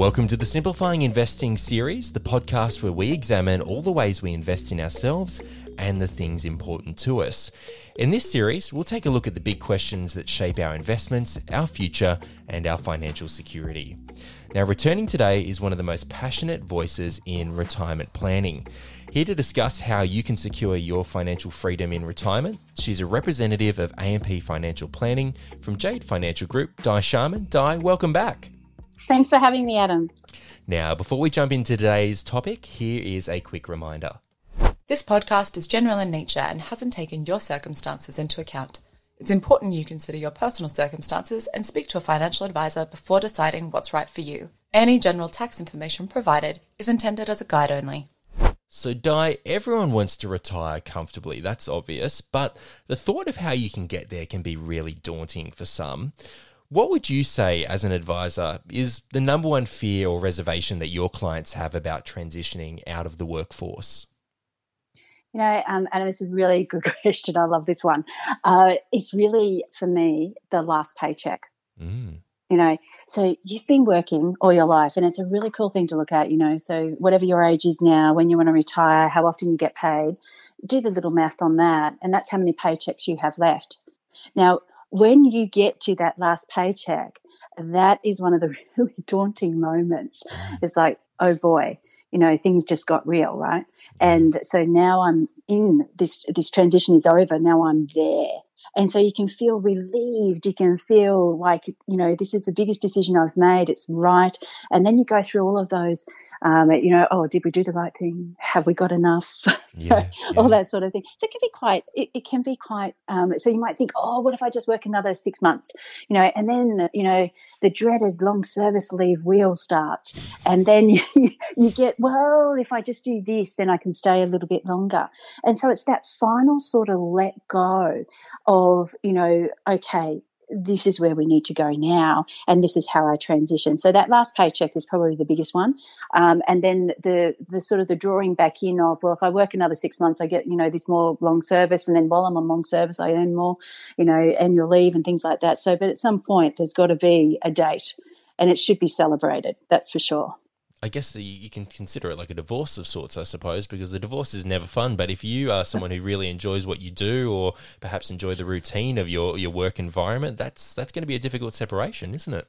welcome to the Simplifying Investing series, the podcast where we examine all the ways we invest in ourselves and the things important to us. In this series, we'll take a look at the big questions that shape our investments, our future, and our financial security. Now, returning today is one of the most passionate voices in retirement planning. Here to discuss how you can secure your financial freedom in retirement, she's a representative of AMP Financial Planning from Jade Financial Group, Di Sharman. Di, welcome back. Thanks for having me, Adam. Now, before we jump into today's topic, here is a quick reminder. This podcast is general in nature and hasn't taken your circumstances into account. It's important you consider your personal circumstances and speak to a financial advisor before deciding what's right for you. Any general tax information provided is intended as a guide only. So, Di, everyone wants to retire comfortably, that's obvious, but the thought of how you can get there can be really daunting for some. What would you say, as an advisor, is the number one fear or reservation that your clients have about transitioning out of the workforce? You know, um, Adam, it's a really good question. I love this one. Uh, it's really, for me, the last paycheck. Mm. You know, so you've been working all your life, and it's a really cool thing to look at. You know, so whatever your age is now, when you want to retire, how often you get paid, do the little math on that, and that's how many paychecks you have left. Now, when you get to that last paycheck, that is one of the really daunting moments. Mm. It's like, oh boy, you know, things just got real, right? And so now I'm in this, this transition is over. Now I'm there. And so you can feel relieved. You can feel like, you know, this is the biggest decision I've made. It's right. And then you go through all of those um, you know, oh, did we do the right thing? Have we got enough? Yeah, all that sort of thing. So it can be quite, it, it can be quite, um, so you might think, oh, what if I just work another six months? You know, and then, you know, the dreaded long service leave wheel starts. And then you, you get, well, if I just do this, then I can stay a little bit longer. And so it's that final sort of let go of, you know, okay, this is where we need to go now, and this is how I transition. So that last paycheck is probably the biggest one, um, and then the the sort of the drawing back in of well, if I work another six months, I get you know this more long service, and then while I'm on long service, I earn more, you know, annual leave and things like that. So, but at some point, there's got to be a date, and it should be celebrated. That's for sure. I guess the, you can consider it like a divorce of sorts, I suppose, because the divorce is never fun. But if you are someone who really enjoys what you do, or perhaps enjoy the routine of your, your work environment, that's that's going to be a difficult separation, isn't it?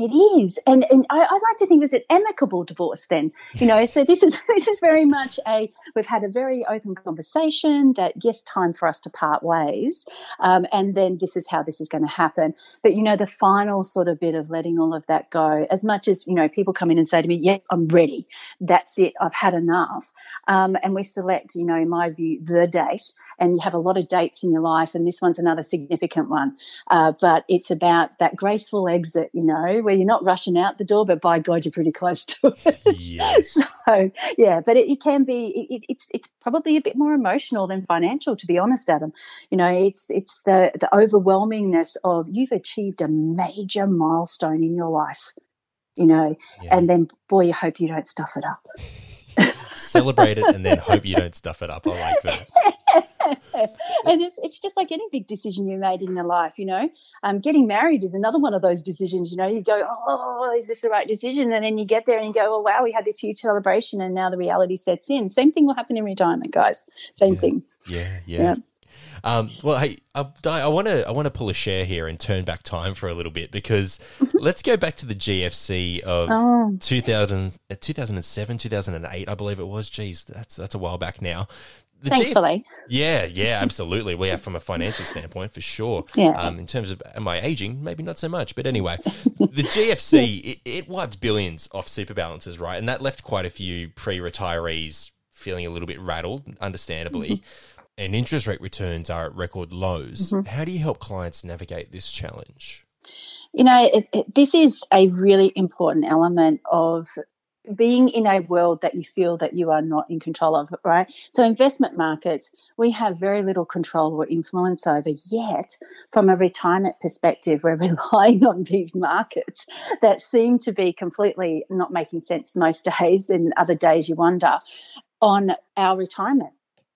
It is, and and I, I, like to think it's an amicable divorce. Then you know, so this is this is very much a we've had a very open conversation that yes, time for us to part ways, um, and then this is how this is going to happen. But you know, the final sort of bit of letting all of that go, as much as you know, people come in and say to me, "Yeah, I'm ready. That's it. I've had enough," um, and we select, you know, in my view, the date, and you have a lot of dates in your life, and this one's another significant one. Uh, but it's about that graceful exit, you know where you're not rushing out the door, but by God, you're pretty close to it. Yes. so yeah, but it, it can be. It, it's it's probably a bit more emotional than financial, to be honest, Adam. You know, it's it's the the overwhelmingness of you've achieved a major milestone in your life. You know, yeah. and then boy, you hope you don't stuff it up. Celebrate it and then hope you don't stuff it up. I like that. and it's it's just like any big decision you made in your life, you know. Um, getting married is another one of those decisions. You know, you go, oh, is this the right decision? And then you get there and you go, oh wow, we had this huge celebration, and now the reality sets in. Same thing will happen in retirement, guys. Same yeah. thing. Yeah, yeah. yeah. Um, well, hey, uh, Di, I want to I want to pull a Cher here and turn back time for a little bit because let's go back to the GFC of oh. 2000, uh, 2007, 2008, I believe it was. Geez, that's that's a while back now the Thankfully. Yeah, yeah, absolutely. We have from a financial standpoint for sure. Yeah. Um, in terms of am I aging? Maybe not so much, but anyway, the GFC it, it, wiped billions off super balances, right? And that left quite a few pre-retirees feeling a little bit rattled, understandably. Mm-hmm. And interest rate returns are at record lows. Mm-hmm. How do you help clients navigate this challenge? You know, it, it, this is a really important element of being in a world that you feel that you are not in control of, right? So, investment markets, we have very little control or influence over, yet, from a retirement perspective, we're relying on these markets that seem to be completely not making sense most days, and other days you wonder on our retirement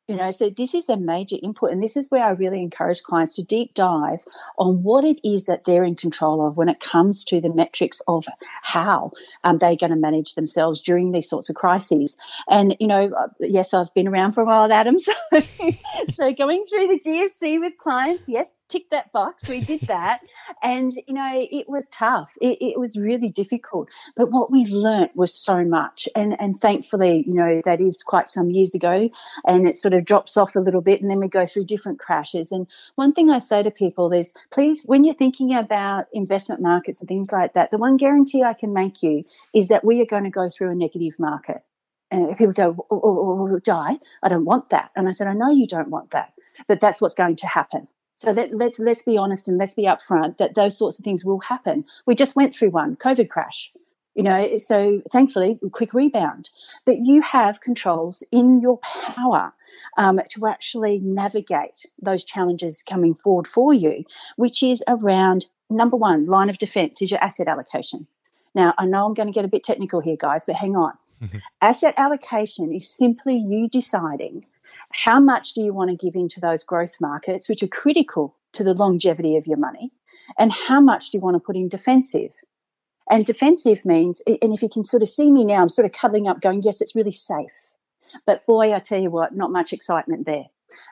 You know, so this is a major input, and this is where I really encourage clients to deep dive on what it is that they're in control of when it comes to the metrics of how um, they're going to manage themselves during these sorts of crises. And you know, uh, yes, I've been around for a while, Adam. So, so going through the GFC with clients, yes, tick that box. We did that, and you know, it was tough. It, it was really difficult, but what we learnt was so much, and and thankfully, you know, that is quite some years ago, and it sort of drops off a little bit and then we go through different crashes. And one thing I say to people is please, when you're thinking about investment markets and things like that, the one guarantee I can make you is that we are going to go through a negative market. And if people go, oh, Di, I don't want that. And I said, I know you don't want that, but that's what's going to happen. So let, let's let's be honest and let's be upfront that those sorts of things will happen. We just went through one, COVID crash you know so thankfully quick rebound. But you have controls in your power um, to actually navigate those challenges coming forward for you which is around number one line of defense is your asset allocation. Now i know i'm going to get a bit technical here guys but hang on. Asset allocation is simply you deciding how much do you want to give into those growth markets which are critical to the longevity of your money and how much do you want to put in defensive? And defensive means, and if you can sort of see me now, I'm sort of cuddling up, going, yes, it's really safe. But boy, I tell you what, not much excitement there.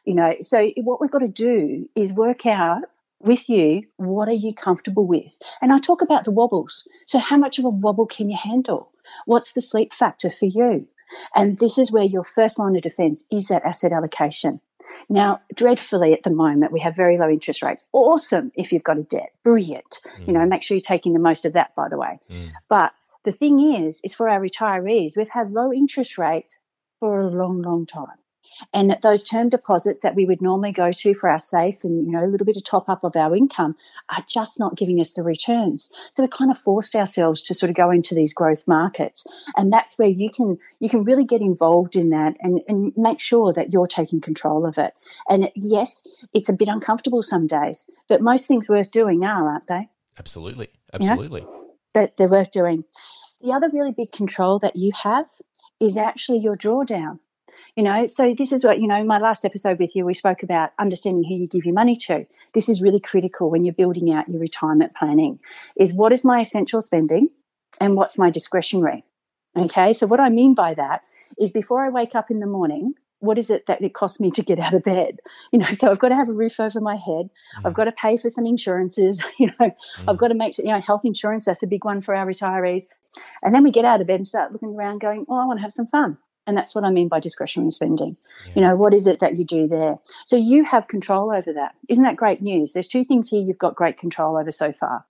You know, so what we've got to do is work out with you what are you comfortable with? And i talk about the wobbles. So how much of a wobble can you handle? What's the sleep factor for you and this is where your first line of defense is that asset allocation now, dreadfully at the moment, we have very low interest rates. Awesome if you've got a debt. Brilliant. Mm. You know, make sure you're taking the most of that, by the way. Mm. But the thing is, is for our retirees, we've had low interest rates for a long, long time. And those term deposits that we would normally go to for our safe and you know a little bit of top up of our income are just not giving us the returns. So we kind of forced ourselves to sort of go into these growth markets. And that's where you can you can really get involved in that and, and make sure that you're taking control of it. And yes, it's a bit uncomfortable some days, but most things worth doing are, aren't they? Absolutely. Absolutely. You know? That they're worth doing. The other really big control that you have is actually your drawdown. You know, so this is what, you know, in my last episode with you, we spoke about understanding who you give your money to. This is really critical when you're building out your retirement planning is what is my essential spending and what's my discretionary? Okay. So what I mean by that is before I wake up in the morning, what is it that it costs me to get out of bed? You know, so I've got to have a roof over my head. Mm. I've got to pay for some insurances. You know, mm. I've got to make sure, you know, health insurance, that's a big one for our retirees. And then we get out of bed and start looking around going, well, I want to have some fun. And that's what I mean by discretionary spending. Yeah. You know, what is it that you do there? So you have control over that. Isn't that great news? There's two things here you've got great control over so far.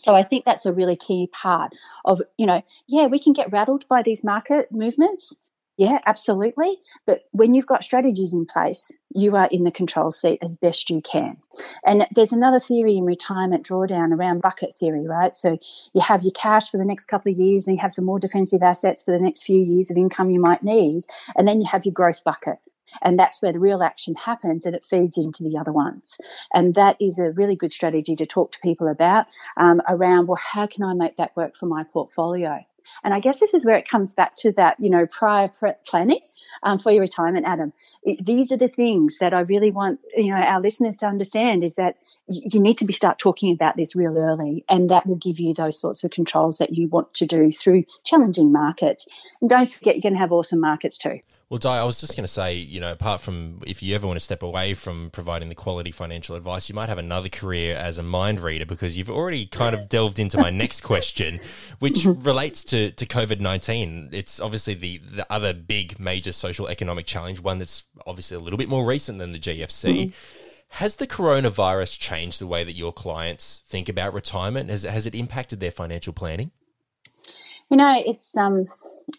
So I think that's a really key part of, you know, yeah, we can get rattled by these market movements, yeah, absolutely. But when you've got strategies in place, you are in the control seat as best you can. And there's another theory in retirement drawdown around bucket theory, right? So you have your cash for the next couple of years and you have some more defensive assets for the next few years of income you might need. And then you have your growth bucket. And that's where the real action happens and it feeds into the other ones. And that is a really good strategy to talk to people about um, around, well, how can I make that work for my portfolio? And I guess this is where it comes back to that, you know, prior planning um, for your retirement, Adam. It, these are the things that I really want, you know, our listeners to understand is that you need to be start talking about this real early, and that will give you those sorts of controls that you want to do through challenging markets. And don't forget, you're going to have awesome markets too. Well, Di, I was just going to say, you know, apart from if you ever want to step away from providing the quality financial advice, you might have another career as a mind reader because you've already kind of delved into my next question, which relates to, to COVID 19. It's obviously the, the other big major social economic challenge, one that's obviously a little bit more recent than the GFC. Mm-hmm. Has the coronavirus changed the way that your clients think about retirement? Has, has it impacted their financial planning? You know, it's um,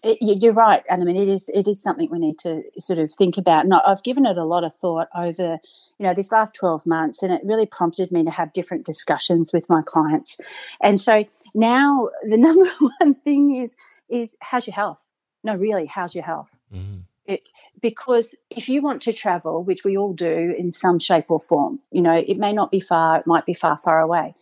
it, you're right, and I mean it is it is something we need to sort of think about. And I've given it a lot of thought over you know this last twelve months, and it really prompted me to have different discussions with my clients. And so now the number one thing is is how's your health? No, really, how's your health? Mm-hmm. It, because if you want to travel, which we all do in some shape or form, you know, it may not be far, it might be far, far away,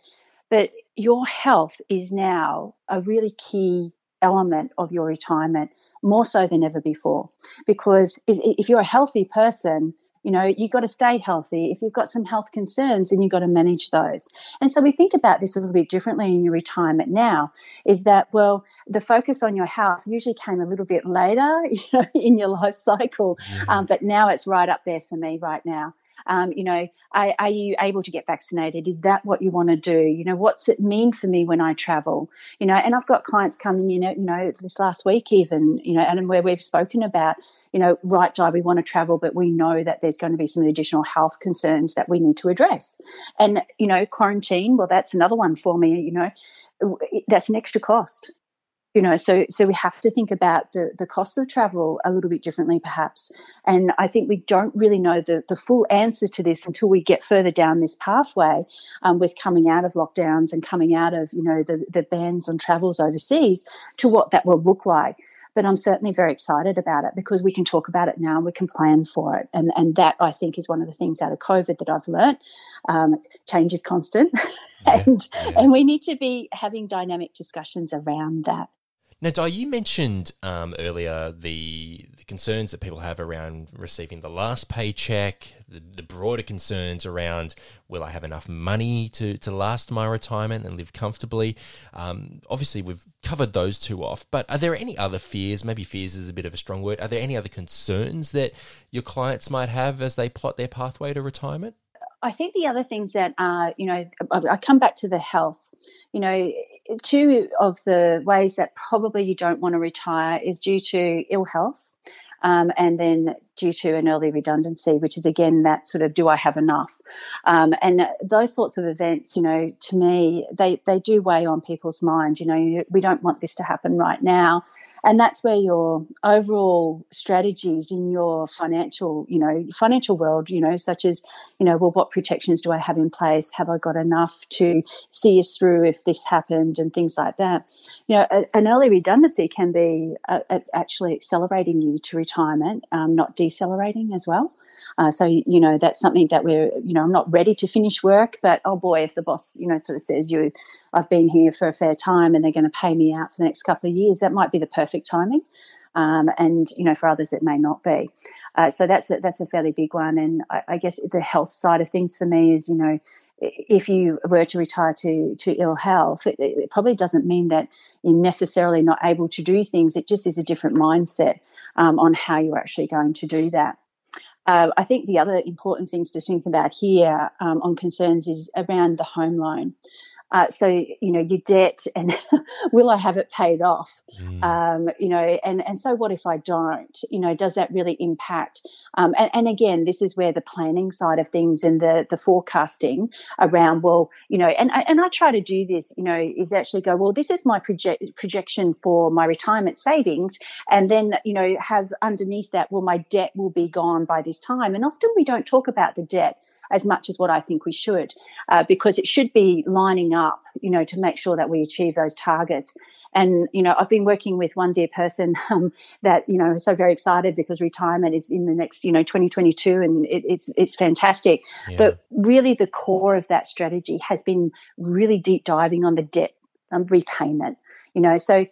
but your health is now a really key element of your retirement more so than ever before. Because if you're a healthy person, you know, you've got to stay healthy. If you've got some health concerns, then you've got to manage those. And so we think about this a little bit differently in your retirement now is that, well, the focus on your health usually came a little bit later you know, in your life cycle, um, but now it's right up there for me right now. Um, you know, are, are, you able to get vaccinated? Is that what you want to do? You know, what's it mean for me when I travel? You know, and I've got clients coming in, you know, this last week even, you know, and where we've spoken about, you know, right, Di, we want to travel, but we know that there's going to be some additional health concerns that we need to address. And, you know, quarantine, well, that's another one for me, you know, that's an extra cost you know so so we have to think about the the cost of travel a little bit differently perhaps and i think we don't really know the the full answer to this until we get further down this pathway um, with coming out of lockdowns and coming out of you know the the bans on travels overseas to what that will look like but I'm certainly very excited about it because we can talk about it now and we can plan for it. And, and that I think is one of the things out of COVID that I've learned. Um, change is constant, yeah, and yeah. and we need to be having dynamic discussions around that. Now, Di, you mentioned um, earlier the, the, concerns that people have around receiving the last paycheck, the, the, broader concerns around will I have enough money to, to last my retirement and live comfortably? Um, obviously, we've covered those two off, but are there any other fears? Maybe fears is a bit of a strong word. Are there any other concerns that your clients might have as they plot their pathway to retirement? I think the other things that are, you know, I come back to the health. You know, two of the ways that probably you don't want to retire is due to ill health. Um, and then due to an early redundancy, which is again that sort of do I have enough? Um, and those sorts of events, you know, to me, they they do weigh on people's minds. You know, we don't want this to happen right now, and that's where your overall strategies in your financial you know financial world you know such as you know well what protections do i have in place? Have i got enough to see us through if this happened? And things like that. You know a, an early redundancy can be a, a actually accelerating you to retirement um, not decelerating as well uh, so you know that's something that we're you know I'm not ready to finish work, but oh boy, if the boss you know sort of says you I've been here for a fair time and they're going to pay me out for the next couple of years, that might be the perfect timing. Um, and you know for others it may not be. Uh, so that's a, that's a fairly big one. And I, I guess the health side of things for me is you know if you were to retire to to ill health, it, it, probably doesn't mean that you're necessarily not able to do things. It just is a different mindset um, on how you're actually going to do that. Uh, I think the other important things to think about here um, on concerns is around the home loan. Uh, so you know your debt and will I have it paid off? Mm. Um, you know, and and so what if I don't? You know, does that really impact? Um, and, and, again, this is where the planning side of things and the the forecasting around well, you know, and and I try to do this. You know, is actually go well. This is my project projection for my retirement savings, and then you know have underneath that well, my debt will be gone by this time. And often we don't talk about the debt as much as what I think we should, uh, because it should be lining up, you know, to make sure that we achieve those targets. And you know, I've been working with one dear person um, that you know is so very excited because retirement is in the next you know 2022, and it, it's it's fantastic. Yeah. But really, the core of that strategy has been really deep diving on the debt um, repayment. You know, so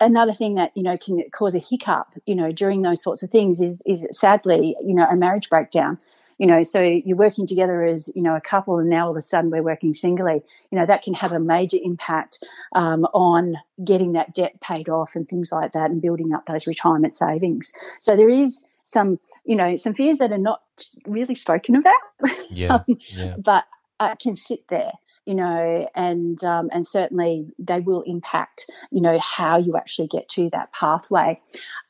another thing that you know can cause a hiccup you know during those sorts of things is is sadly you know a marriage breakdown you know so you're working together as you know a couple and now all of a sudden we're working singly you know that can have a major impact um, on getting that debt paid off and things like that and building up those retirement savings so there is some you know some fears that are not really spoken about yeah, um, yeah. but I can sit there you know, and um, and certainly they will impact, you know, how you actually get to that pathway.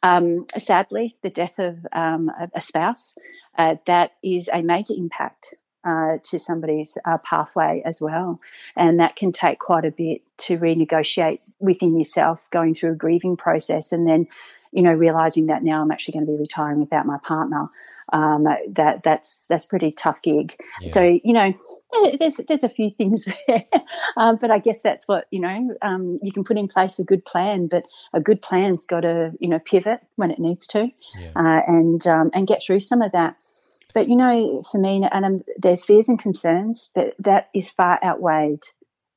Um, sadly, the death of um, a spouse uh, that is a major impact uh, to somebody's uh, pathway as well. And that can take quite a bit to renegotiate within yourself, going through a grieving process, and then, you know, realizing that now I'm actually going to be retiring without my partner. Um, that that's that's pretty tough gig. Yeah. So you know, there's there's a few things there, um, but I guess that's what you know. Um, you can put in place a good plan, but a good plan's got to you know pivot when it needs to, yeah. uh, and um, and get through some of that. But you know, for me, and there's fears and concerns, but that is far outweighed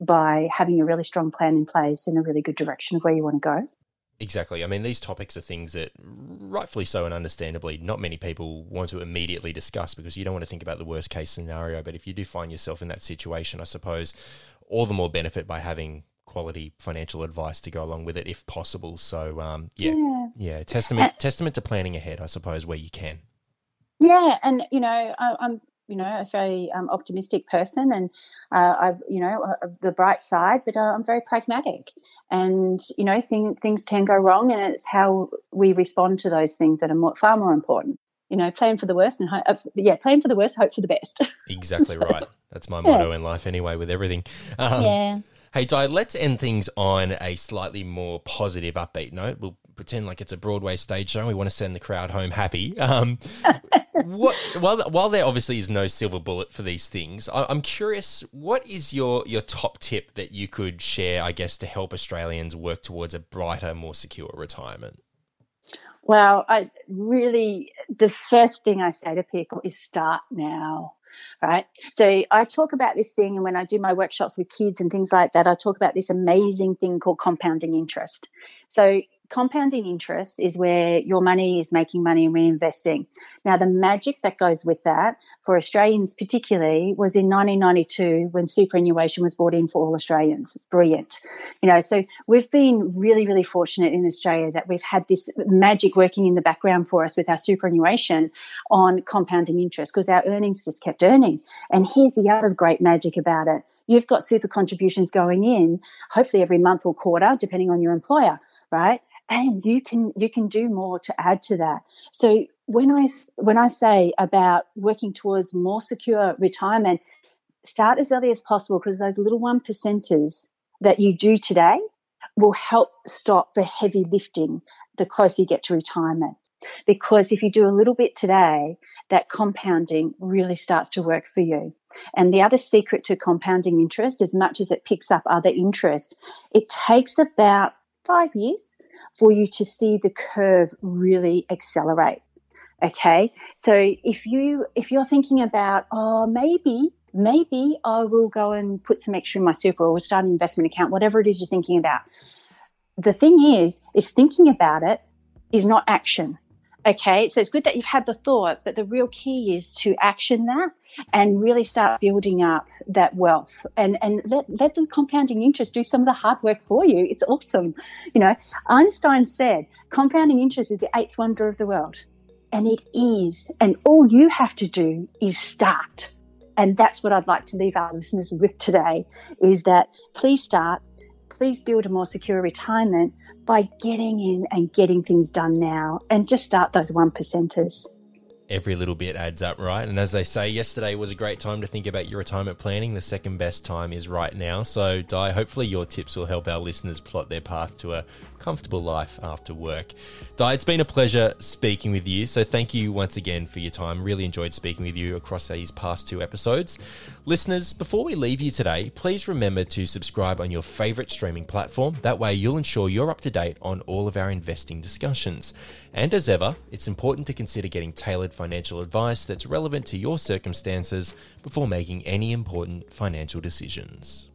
by having a really strong plan in place in a really good direction of where you want to go. Exactly. I mean, these topics are things that, rightfully so and understandably, not many people want to immediately discuss because you don't want to think about the worst case scenario. But if you do find yourself in that situation, I suppose all the more benefit by having quality financial advice to go along with it, if possible. So, um, yeah, yeah, yeah, testament uh, testament to planning ahead, I suppose, where you can. Yeah, and you know, I, I'm you know a very um, optimistic person and uh, I've you know uh, the bright side but uh, I'm very pragmatic. And you know thing, things can go wrong and it's how we respond to those things that are more, far more important. You know plan for the worst and hope, uh, yeah plan for the worst hope for the best. Exactly so, right. That's my motto yeah. in life anyway with everything. Um, yeah. Hey, Di, let's end things on a slightly more positive, upbeat note. We'll pretend like it's a Broadway stage show. We want to send the crowd home happy. Um, what, while, while there obviously is no silver bullet for these things, I, am curious, what is your, your top tip that you could share, I guess, to help Australians work towards a brighter, more secure retirement? Well, I really, the first thing I say to people is start now right? So I talk about this thing, and when I do my workshops with kids and things like that, I talk about this amazing thing called compounding interest. So compounding interest is where your money is making money and reinvesting. Now, the magic that goes with that for Australians, particularly, was in 1992 when superannuation was brought in for all Australians. Brilliant. You know, so we've been really, really fortunate in Australia that we've had this magic working in the background for us with our superannuation on compounding interest because our earnings just kept earning. And here's the other great magic about it you've got super contributions going in, hopefully every month or quarter, depending on your employer, right? And you can you can do more to add to that. So when i when i say about working towards more secure retirement start as early as possible because those little one percenters that you do today will help stop the heavy lifting the closer you get to retirement. Because if you do a little bit today that compounding really starts to work for you. And the other secret to compounding interest as much as it picks up other interest it takes about five years for you to see the curve really accelerate. Okay. So if you if you're thinking about, oh, maybe, maybe I will go and put some extra in my super or start an investment account, whatever it is you're thinking about. The thing is, is thinking about it is not action. Okay, so it's good that you've had the thought, but the real key is to action that and really start building up that wealth and, and let, let the compounding interest do some of the hard work for you. It's awesome. You know, Einstein said compounding interest is the eighth wonder of the world. And it is. And all you have to do is start. And that's what I'd like to leave our listeners with today is that please start, please build a more secure retirement by getting in and getting things done now and just start those one percenters every little bit adds up, right? And as they say, yesterday was a great time to think about your retirement planning. The second best time is right now. So, Di, hopefully your tips will help our listeners plot their path to a comfortable life after work. Di, it's been a pleasure speaking with you. So, thank you once again for your time. Really enjoyed speaking with you across these past two episodes. Listeners, before we leave you today, please remember to subscribe on your favorite streaming platform. That way, you'll ensure you're up to date on all of our investing discussions. And as ever, it's important to consider getting tailored financial advice that's relevant to your circumstances before making any important financial decisions.